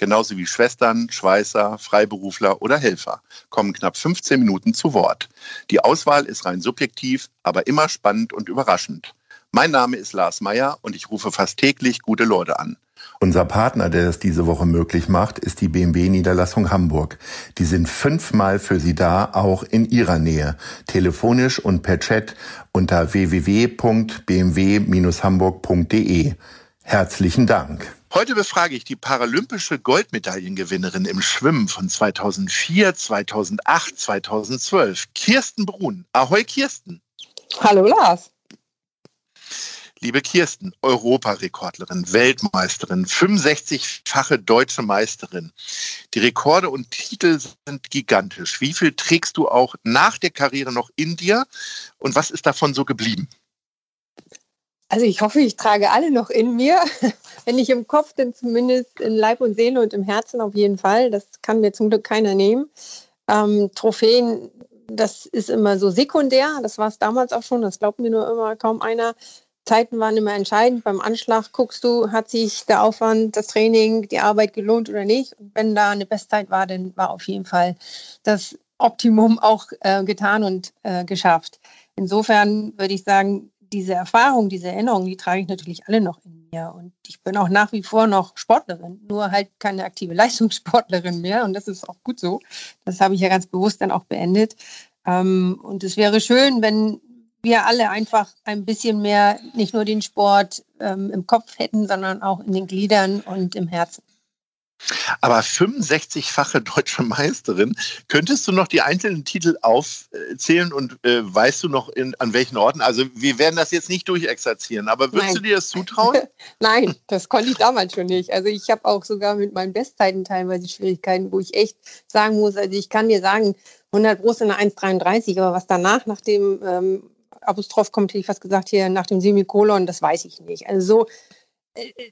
genauso wie Schwestern, Schweißer, Freiberufler oder Helfer, kommen knapp 15 Minuten zu Wort. Die Auswahl ist rein subjektiv, aber immer spannend und überraschend. Mein Name ist Lars Meyer und ich rufe fast täglich gute Leute an. Unser Partner, der das diese Woche möglich macht, ist die BMW Niederlassung Hamburg. Die sind fünfmal für Sie da, auch in Ihrer Nähe. Telefonisch und per Chat unter www.bmw-hamburg.de. Herzlichen Dank. Heute befrage ich die paralympische Goldmedaillengewinnerin im Schwimmen von 2004, 2008, 2012, Kirsten Brun. Ahoi, Kirsten. Hallo, Lars. Liebe Kirsten, Europarekordlerin, Weltmeisterin, 65-fache deutsche Meisterin. Die Rekorde und Titel sind gigantisch. Wie viel trägst du auch nach der Karriere noch in dir und was ist davon so geblieben? Also ich hoffe, ich trage alle noch in mir. Wenn nicht im Kopf, dann zumindest in Leib und Seele und im Herzen auf jeden Fall. Das kann mir zum Glück keiner nehmen. Ähm, Trophäen, das ist immer so sekundär. Das war es damals auch schon. Das glaubt mir nur immer kaum einer. Zeiten waren immer entscheidend. Beim Anschlag guckst du, hat sich der Aufwand, das Training, die Arbeit gelohnt oder nicht. Und wenn da eine Bestzeit war, dann war auf jeden Fall das Optimum auch äh, getan und äh, geschafft. Insofern würde ich sagen, diese Erfahrung, diese Erinnerungen, die trage ich natürlich alle noch in mir. Und ich bin auch nach wie vor noch Sportlerin, nur halt keine aktive Leistungssportlerin mehr. Und das ist auch gut so. Das habe ich ja ganz bewusst dann auch beendet. Ähm, und es wäre schön, wenn wir alle einfach ein bisschen mehr nicht nur den Sport ähm, im Kopf hätten, sondern auch in den Gliedern und im Herzen. Aber 65-fache deutsche Meisterin, könntest du noch die einzelnen Titel aufzählen und äh, weißt du noch in, an welchen Orten? Also wir werden das jetzt nicht durchexerzieren, aber würdest Nein. du dir das zutrauen? Nein, das konnte ich damals schon nicht. Also ich habe auch sogar mit meinen Bestzeiten teilweise Schwierigkeiten, wo ich echt sagen muss, also ich kann dir sagen, 100 Brust in einer 1,33, aber was danach nach dem ähm, Apostroph kommt, hätte ich fast gesagt, hier nach dem Semikolon, das weiß ich nicht. Also so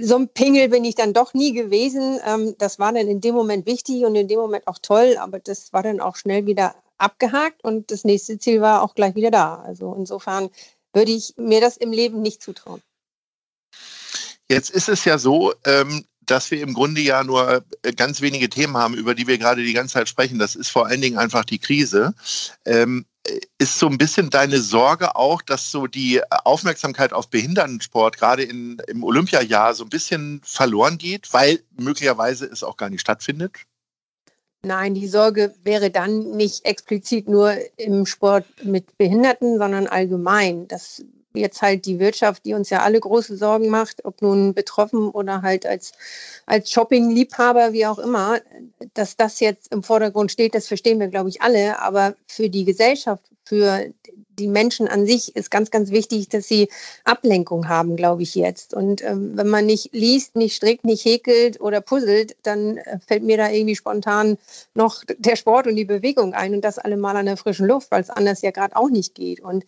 so ein Pingel bin ich dann doch nie gewesen. Ähm, das war dann in dem Moment wichtig und in dem Moment auch toll, aber das war dann auch schnell wieder abgehakt und das nächste Ziel war auch gleich wieder da. Also insofern würde ich mir das im Leben nicht zutrauen. Jetzt ist es ja so, ähm, dass wir im Grunde ja nur äh, ganz wenige Themen haben, über die wir gerade die ganze Zeit sprechen. Das ist vor allen Dingen einfach die Krise. Ähm, ist so ein bisschen deine Sorge auch, dass so die Aufmerksamkeit auf Behindertensport gerade in, im Olympiajahr so ein bisschen verloren geht, weil möglicherweise es auch gar nicht stattfindet? Nein, die Sorge wäre dann nicht explizit nur im Sport mit Behinderten, sondern allgemein. Das jetzt halt die Wirtschaft, die uns ja alle große Sorgen macht, ob nun betroffen oder halt als, als Shopping-Liebhaber, wie auch immer, dass das jetzt im Vordergrund steht, das verstehen wir, glaube ich, alle. Aber für die Gesellschaft, für die Menschen an sich ist ganz, ganz wichtig, dass sie Ablenkung haben, glaube ich jetzt. Und ähm, wenn man nicht liest, nicht strickt, nicht häkelt oder puzzelt, dann äh, fällt mir da irgendwie spontan noch der Sport und die Bewegung ein und das alle mal an der frischen Luft, weil es anders ja gerade auch nicht geht. Und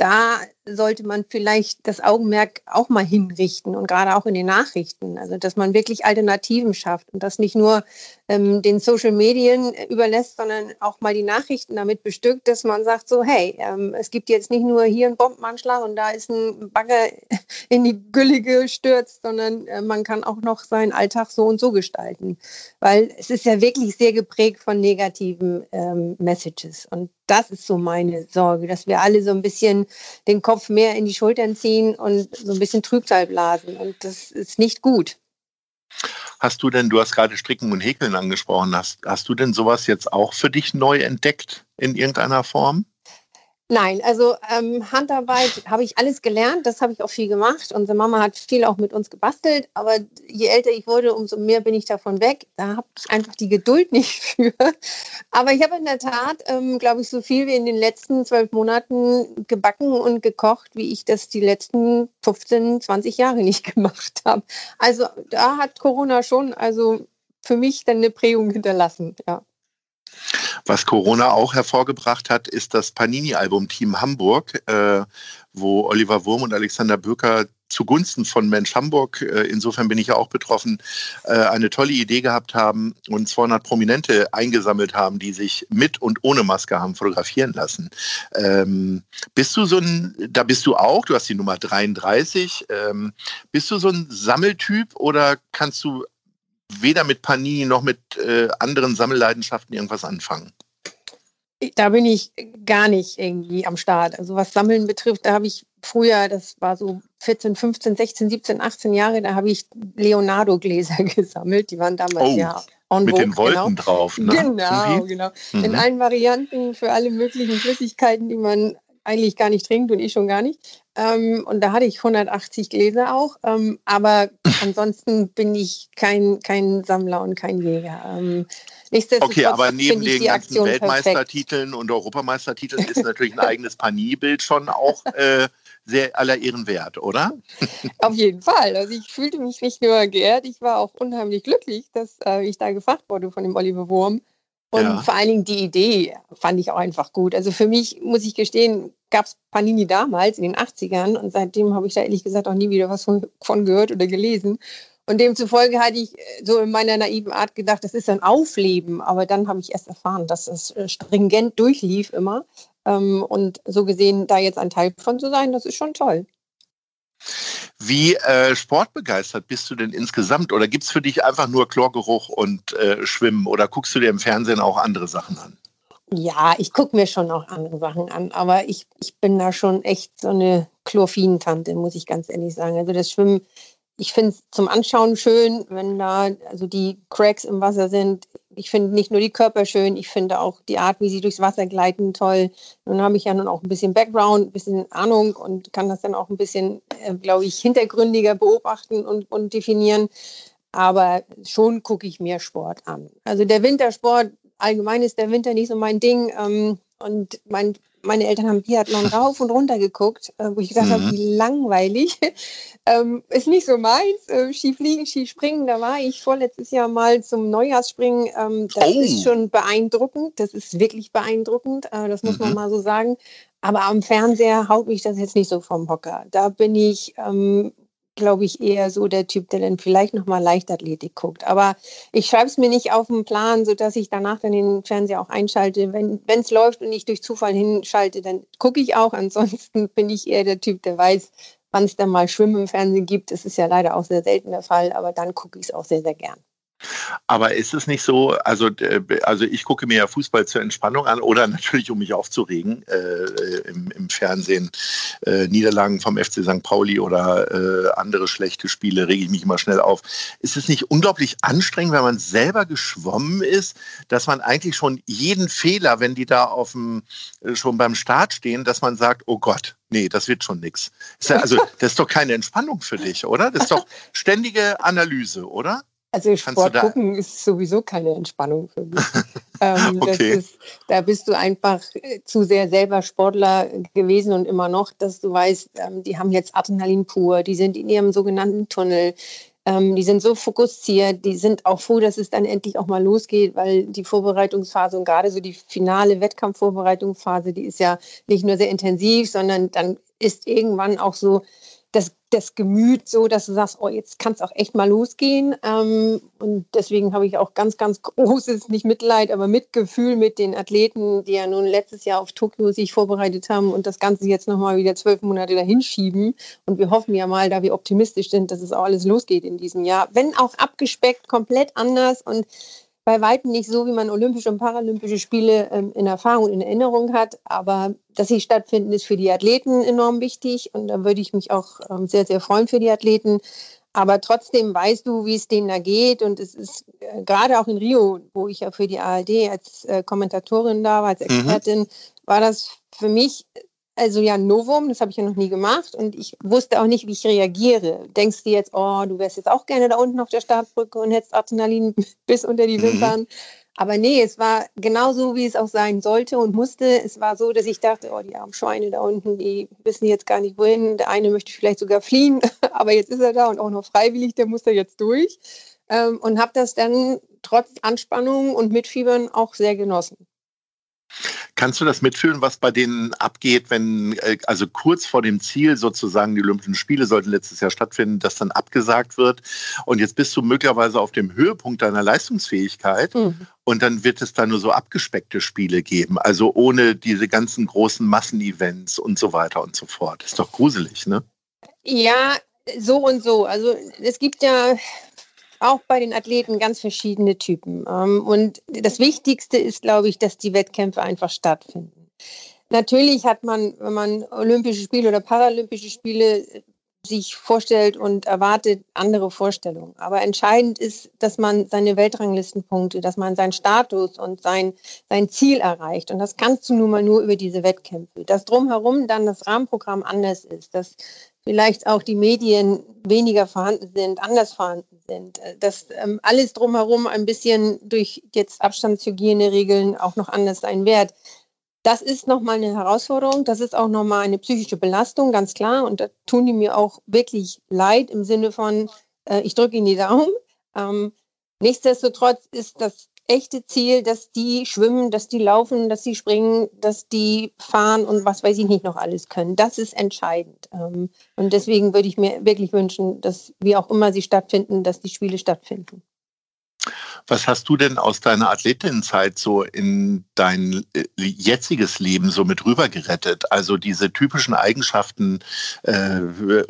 da sollte man vielleicht das Augenmerk auch mal hinrichten und gerade auch in den Nachrichten. Also, dass man wirklich Alternativen schafft und das nicht nur ähm, den Social Medien überlässt, sondern auch mal die Nachrichten damit bestückt, dass man sagt so, hey, ähm, es gibt jetzt nicht nur hier einen Bombenanschlag und da ist ein Bagger in die Gülle gestürzt, sondern äh, man kann auch noch seinen Alltag so und so gestalten. Weil es ist ja wirklich sehr geprägt von negativen ähm, Messages. Und das ist so meine Sorge, dass wir alle so ein bisschen den Kopf mehr in die Schultern ziehen und so ein bisschen Trübsal blasen. Und das ist nicht gut. Hast du denn, du hast gerade Stricken und Häkeln angesprochen, hast, hast du denn sowas jetzt auch für dich neu entdeckt in irgendeiner Form? Nein, also ähm, Handarbeit habe ich alles gelernt, das habe ich auch viel gemacht. Unsere Mama hat viel auch mit uns gebastelt, aber je älter ich wurde, umso mehr bin ich davon weg. Da habe ich einfach die Geduld nicht für. Aber ich habe in der Tat, ähm, glaube ich, so viel wie in den letzten zwölf Monaten gebacken und gekocht, wie ich das die letzten 15, 20 Jahre nicht gemacht habe. Also da hat Corona schon also für mich dann eine Prägung hinterlassen, ja. Was Corona auch hervorgebracht hat, ist das Panini-Album Team Hamburg, äh, wo Oliver Wurm und Alexander Böker zugunsten von Mensch Hamburg, äh, insofern bin ich ja auch betroffen, äh, eine tolle Idee gehabt haben und 200 Prominente eingesammelt haben, die sich mit und ohne Maske haben fotografieren lassen. Ähm, bist du so ein, da bist du auch, du hast die Nummer 33, ähm, bist du so ein Sammeltyp oder kannst du weder mit Panini noch mit äh, anderen Sammelleidenschaften irgendwas anfangen? Da bin ich gar nicht irgendwie am Start. Also was Sammeln betrifft, da habe ich früher, das war so 14, 15, 16, 17, 18 Jahre, da habe ich Leonardo-Gläser gesammelt. Die waren damals oh, ja on Mit den Wolken genau. drauf. Ne? Genau, genau. Mhm. In allen Varianten für alle möglichen Flüssigkeiten, die man eigentlich gar nicht trinkt und ich schon gar nicht. Ähm, und da hatte ich 180 Gläser auch. Ähm, aber ansonsten bin ich kein, kein Sammler und kein Jäger. Ähm, okay, aber neben den ganzen Aktion Weltmeistertiteln perfekt. und Europameistertiteln ist natürlich ein eigenes Panier-Bild schon auch äh, sehr aller Ehren wert, oder? Auf jeden Fall. Also ich fühlte mich nicht nur geehrt, ich war auch unheimlich glücklich, dass äh, ich da gefragt wurde von dem Oliver Wurm. Und ja. vor allen Dingen die Idee fand ich auch einfach gut. Also für mich, muss ich gestehen, gab es Panini damals in den 80ern und seitdem habe ich da ehrlich gesagt auch nie wieder was von, von gehört oder gelesen. Und demzufolge hatte ich äh, so in meiner naiven Art gedacht, das ist ein Aufleben. Aber dann habe ich erst erfahren, dass es äh, stringent durchlief immer. Ähm, und so gesehen, da jetzt ein Teil von zu sein, das ist schon toll. Wie äh, sportbegeistert bist du denn insgesamt? Oder gibt es für dich einfach nur Chlorgeruch und äh, Schwimmen? Oder guckst du dir im Fernsehen auch andere Sachen an? Ja, ich gucke mir schon auch andere Sachen an, aber ich, ich bin da schon echt so eine Chlorphin-Tante, muss ich ganz ehrlich sagen. Also das Schwimmen ich finde es zum Anschauen schön, wenn da also die Cracks im Wasser sind. Ich finde nicht nur die Körper schön, ich finde auch die Art, wie sie durchs Wasser gleiten, toll. Nun habe ich ja nun auch ein bisschen Background, ein bisschen Ahnung und kann das dann auch ein bisschen, äh, glaube ich, hintergründiger beobachten und, und definieren. Aber schon gucke ich mir Sport an. Also der Wintersport, allgemein ist der Winter nicht so mein Ding. Ähm, und mein meine Eltern haben Biathlon rauf und runter geguckt, äh, wo ich gesagt mhm. habe, wie langweilig. ähm, ist nicht so meins. Äh, Skifliegen, Skispringen, da war ich vorletztes Jahr mal zum Neujahrsspringen. Ähm, das oh. ist schon beeindruckend. Das ist wirklich beeindruckend. Äh, das muss mhm. man mal so sagen. Aber am Fernseher haut mich das jetzt nicht so vom Hocker. Da bin ich ähm, glaube ich, eher so der Typ, der dann vielleicht nochmal Leichtathletik guckt. Aber ich schreibe es mir nicht auf den Plan, sodass ich danach dann den Fernseher auch einschalte. Wenn es läuft und ich durch Zufall hinschalte, dann gucke ich auch. Ansonsten bin ich eher der Typ, der weiß, wann es dann mal Schwimmen im Fernsehen gibt. Das ist ja leider auch sehr selten der Fall, aber dann gucke ich es auch sehr, sehr gern. Aber ist es nicht so, also, äh, also ich gucke mir ja Fußball zur Entspannung an oder natürlich, um mich aufzuregen äh, im, im, Fernsehen. Äh, Niederlagen vom FC St. Pauli oder äh, andere schlechte Spiele rege ich mich immer schnell auf. Ist es nicht unglaublich anstrengend, wenn man selber geschwommen ist, dass man eigentlich schon jeden Fehler, wenn die da auf dem, äh, schon beim Start stehen, dass man sagt, oh Gott, nee, das wird schon nichts. Also das ist doch keine Entspannung für dich, oder? Das ist doch ständige Analyse, oder? Also Sport gucken ist sowieso keine Entspannung für mich. ähm, okay. ist, da bist du einfach äh, zu sehr selber Sportler gewesen und immer noch, dass du weißt, ähm, die haben jetzt Adrenalin pur, die sind in ihrem sogenannten Tunnel, ähm, die sind so fokussiert, die sind auch froh, dass es dann endlich auch mal losgeht, weil die Vorbereitungsphase und gerade so die finale Wettkampfvorbereitungsphase, die ist ja nicht nur sehr intensiv, sondern dann ist irgendwann auch so das, Gemüt so, dass du sagst, oh, jetzt kann es auch echt mal losgehen. Ähm, und deswegen habe ich auch ganz, ganz großes, nicht Mitleid, aber Mitgefühl mit den Athleten, die ja nun letztes Jahr auf Tokio sich vorbereitet haben und das Ganze jetzt nochmal wieder zwölf Monate dahin schieben. Und wir hoffen ja mal, da wir optimistisch sind, dass es auch alles losgeht in diesem Jahr. Wenn auch abgespeckt, komplett anders und bei weitem nicht so, wie man Olympische und Paralympische Spiele ähm, in Erfahrung und in Erinnerung hat. Aber dass sie stattfinden, ist für die Athleten enorm wichtig. Und da würde ich mich auch ähm, sehr, sehr freuen für die Athleten. Aber trotzdem weißt du, wie es denen da geht. Und es ist äh, gerade auch in Rio, wo ich ja für die ARD als äh, Kommentatorin da war, als mhm. Expertin, mhm. war das für mich also ja, Novum, das habe ich ja noch nie gemacht und ich wusste auch nicht, wie ich reagiere. Denkst du jetzt, oh, du wärst jetzt auch gerne da unten auf der Startbrücke und hättest Adrenalin bis unter die mhm. Wimpern. Mhm. Aber nee, es war genau so, wie es auch sein sollte und musste. Es war so, dass ich dachte, oh, die armen Schweine da unten, die wissen jetzt gar nicht wohin. Der eine möchte vielleicht sogar fliehen, aber jetzt ist er da und auch noch freiwillig, der muss da jetzt durch. Ähm, und habe das dann trotz Anspannung und Mitfiebern auch sehr genossen. Kannst du das mitfühlen, was bei denen abgeht, wenn äh, also kurz vor dem Ziel sozusagen die Olympischen Spiele sollten letztes Jahr stattfinden, dass dann abgesagt wird und jetzt bist du möglicherweise auf dem Höhepunkt deiner Leistungsfähigkeit mhm. und dann wird es da nur so abgespeckte Spiele geben, also ohne diese ganzen großen Massenevents und so weiter und so fort. Ist doch gruselig, ne? Ja, so und so. Also es gibt ja auch bei den Athleten ganz verschiedene Typen. Ähm, und das Wichtigste ist, glaube ich, dass die Wettkämpfe einfach stattfinden. Natürlich hat man, wenn man Olympische Spiele oder Paralympische Spiele sich vorstellt und erwartet andere Vorstellungen. Aber entscheidend ist, dass man seine Weltranglistenpunkte, dass man seinen Status und sein, sein Ziel erreicht. Und das kannst du nun mal nur über diese Wettkämpfe. Dass drumherum dann das Rahmenprogramm anders ist, dass vielleicht auch die Medien weniger vorhanden sind, anders vorhanden sind, äh, dass ähm, alles drumherum ein bisschen durch jetzt Abstandshygieneregeln auch noch anders sein wird. Das ist nochmal eine Herausforderung, das ist auch nochmal eine psychische Belastung, ganz klar. Und da tun die mir auch wirklich leid im Sinne von, äh, ich drücke ihnen die Daumen. Ähm, nichtsdestotrotz ist das echte Ziel, dass die schwimmen, dass die laufen, dass sie springen, dass die fahren und was weiß ich nicht noch alles können. Das ist entscheidend. Ähm, und deswegen würde ich mir wirklich wünschen, dass wie auch immer sie stattfinden, dass die Spiele stattfinden. Was hast du denn aus deiner Athletinnenzeit so in dein äh, jetziges Leben so mit rübergerettet? Also diese typischen Eigenschaften, äh,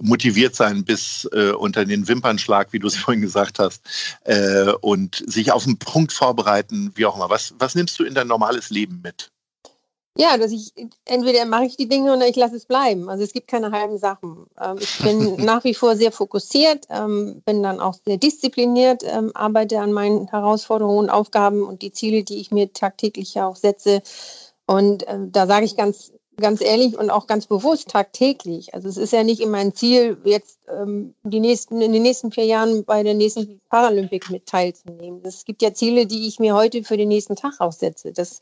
motiviert sein bis äh, unter den Wimpernschlag, wie du es vorhin gesagt hast, äh, und sich auf den Punkt vorbereiten, wie auch immer. Was, was nimmst du in dein normales Leben mit? Ja, dass ich entweder mache ich die Dinge oder ich lasse es bleiben. Also es gibt keine halben Sachen. Ähm, ich bin nach wie vor sehr fokussiert, ähm, bin dann auch sehr diszipliniert, ähm, arbeite an meinen Herausforderungen und Aufgaben und die Ziele, die ich mir tagtäglich auch setze. Und da sage ich ganz, ganz ehrlich und auch ganz bewusst tagtäglich. Also es ist ja nicht immer ein Ziel, jetzt die nächsten, in den nächsten vier Jahren bei der nächsten Paralympic mit teilzunehmen. Es gibt ja Ziele, die ich mir heute für den nächsten Tag aussetze. Das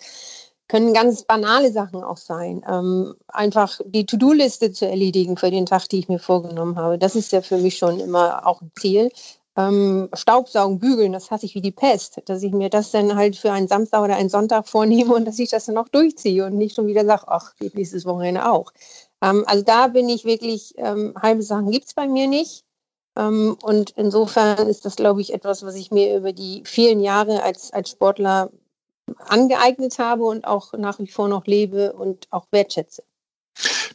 können ganz banale Sachen auch sein. Ähm, einfach die To-Do-Liste zu erledigen für den Tag, die ich mir vorgenommen habe. Das ist ja für mich schon immer auch ein Ziel. Ähm, Staubsaugen, bügeln, das hasse ich wie die Pest. Dass ich mir das dann halt für einen Samstag oder einen Sonntag vornehme und dass ich das dann auch durchziehe und nicht schon wieder sage, ach, geht nächstes Wochenende auch. Ähm, also da bin ich wirklich, ähm, halbe Sachen gibt es bei mir nicht. Ähm, und insofern ist das, glaube ich, etwas, was ich mir über die vielen Jahre als, als Sportler angeeignet habe und auch nach wie vor noch lebe und auch wertschätze.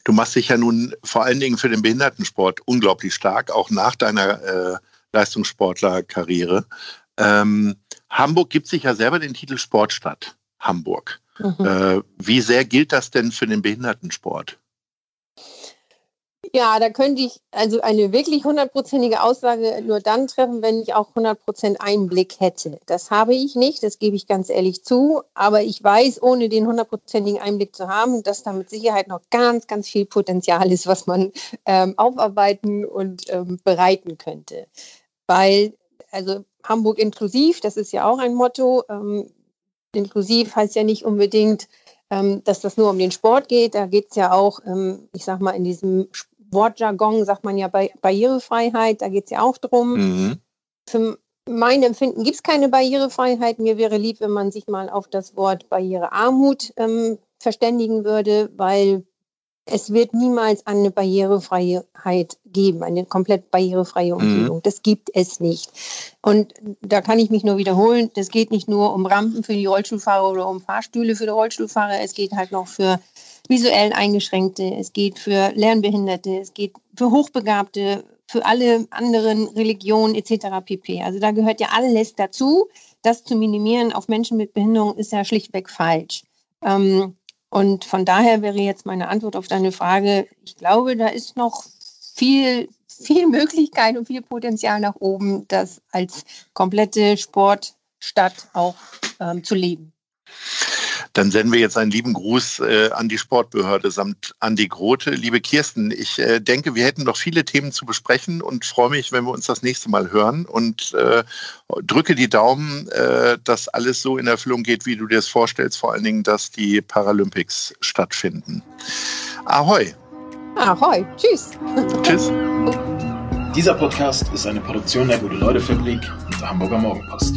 Du machst dich ja nun vor allen Dingen für den Behindertensport unglaublich stark, auch nach deiner äh, Leistungssportlerkarriere. Ähm, Hamburg gibt sich ja selber den Titel Sportstadt Hamburg. Mhm. Äh, wie sehr gilt das denn für den Behindertensport? Ja, da könnte ich also eine wirklich hundertprozentige Aussage nur dann treffen, wenn ich auch hundertprozent Einblick hätte. Das habe ich nicht, das gebe ich ganz ehrlich zu. Aber ich weiß, ohne den hundertprozentigen Einblick zu haben, dass da mit Sicherheit noch ganz, ganz viel Potenzial ist, was man ähm, aufarbeiten und ähm, bereiten könnte. Weil, also Hamburg inklusiv, das ist ja auch ein Motto. Ähm, inklusiv heißt ja nicht unbedingt, ähm, dass das nur um den Sport geht. Da geht es ja auch, ähm, ich sag mal, in diesem Wortjargon sagt man ja bei Barrierefreiheit, da geht es ja auch drum. Mhm. Für mein Empfinden gibt es keine Barrierefreiheit. Mir wäre lieb, wenn man sich mal auf das Wort Barrierearmut ähm, verständigen würde, weil es wird niemals eine Barrierefreiheit geben, eine komplett barrierefreie mhm. Umgebung. Mhm. Das gibt es nicht. Und da kann ich mich nur wiederholen, das geht nicht nur um Rampen für die Rollstuhlfahrer oder um Fahrstühle für die Rollstuhlfahrer, es geht halt noch für visuell Eingeschränkte, es geht für Lernbehinderte, es geht für Hochbegabte, für alle anderen Religionen etc. pp. Also da gehört ja alles dazu. Das zu minimieren auf Menschen mit Behinderung ist ja schlichtweg falsch. Ähm, und von daher wäre jetzt meine Antwort auf deine Frage, ich glaube, da ist noch viel, viel Möglichkeit und viel Potenzial nach oben, das als komplette Sportstadt auch ähm, zu leben. Dann senden wir jetzt einen lieben Gruß äh, an die Sportbehörde samt Andi Grote. Liebe Kirsten, ich äh, denke, wir hätten noch viele Themen zu besprechen und freue mich, wenn wir uns das nächste Mal hören und äh, drücke die Daumen, äh, dass alles so in Erfüllung geht, wie du dir es vorstellst, vor allen Dingen, dass die Paralympics stattfinden. Ahoi! Ahoi, tschüss! Tschüss! Dieser Podcast ist eine Produktion der Gute-Leute-Fabrik und der Hamburger Morgenpost.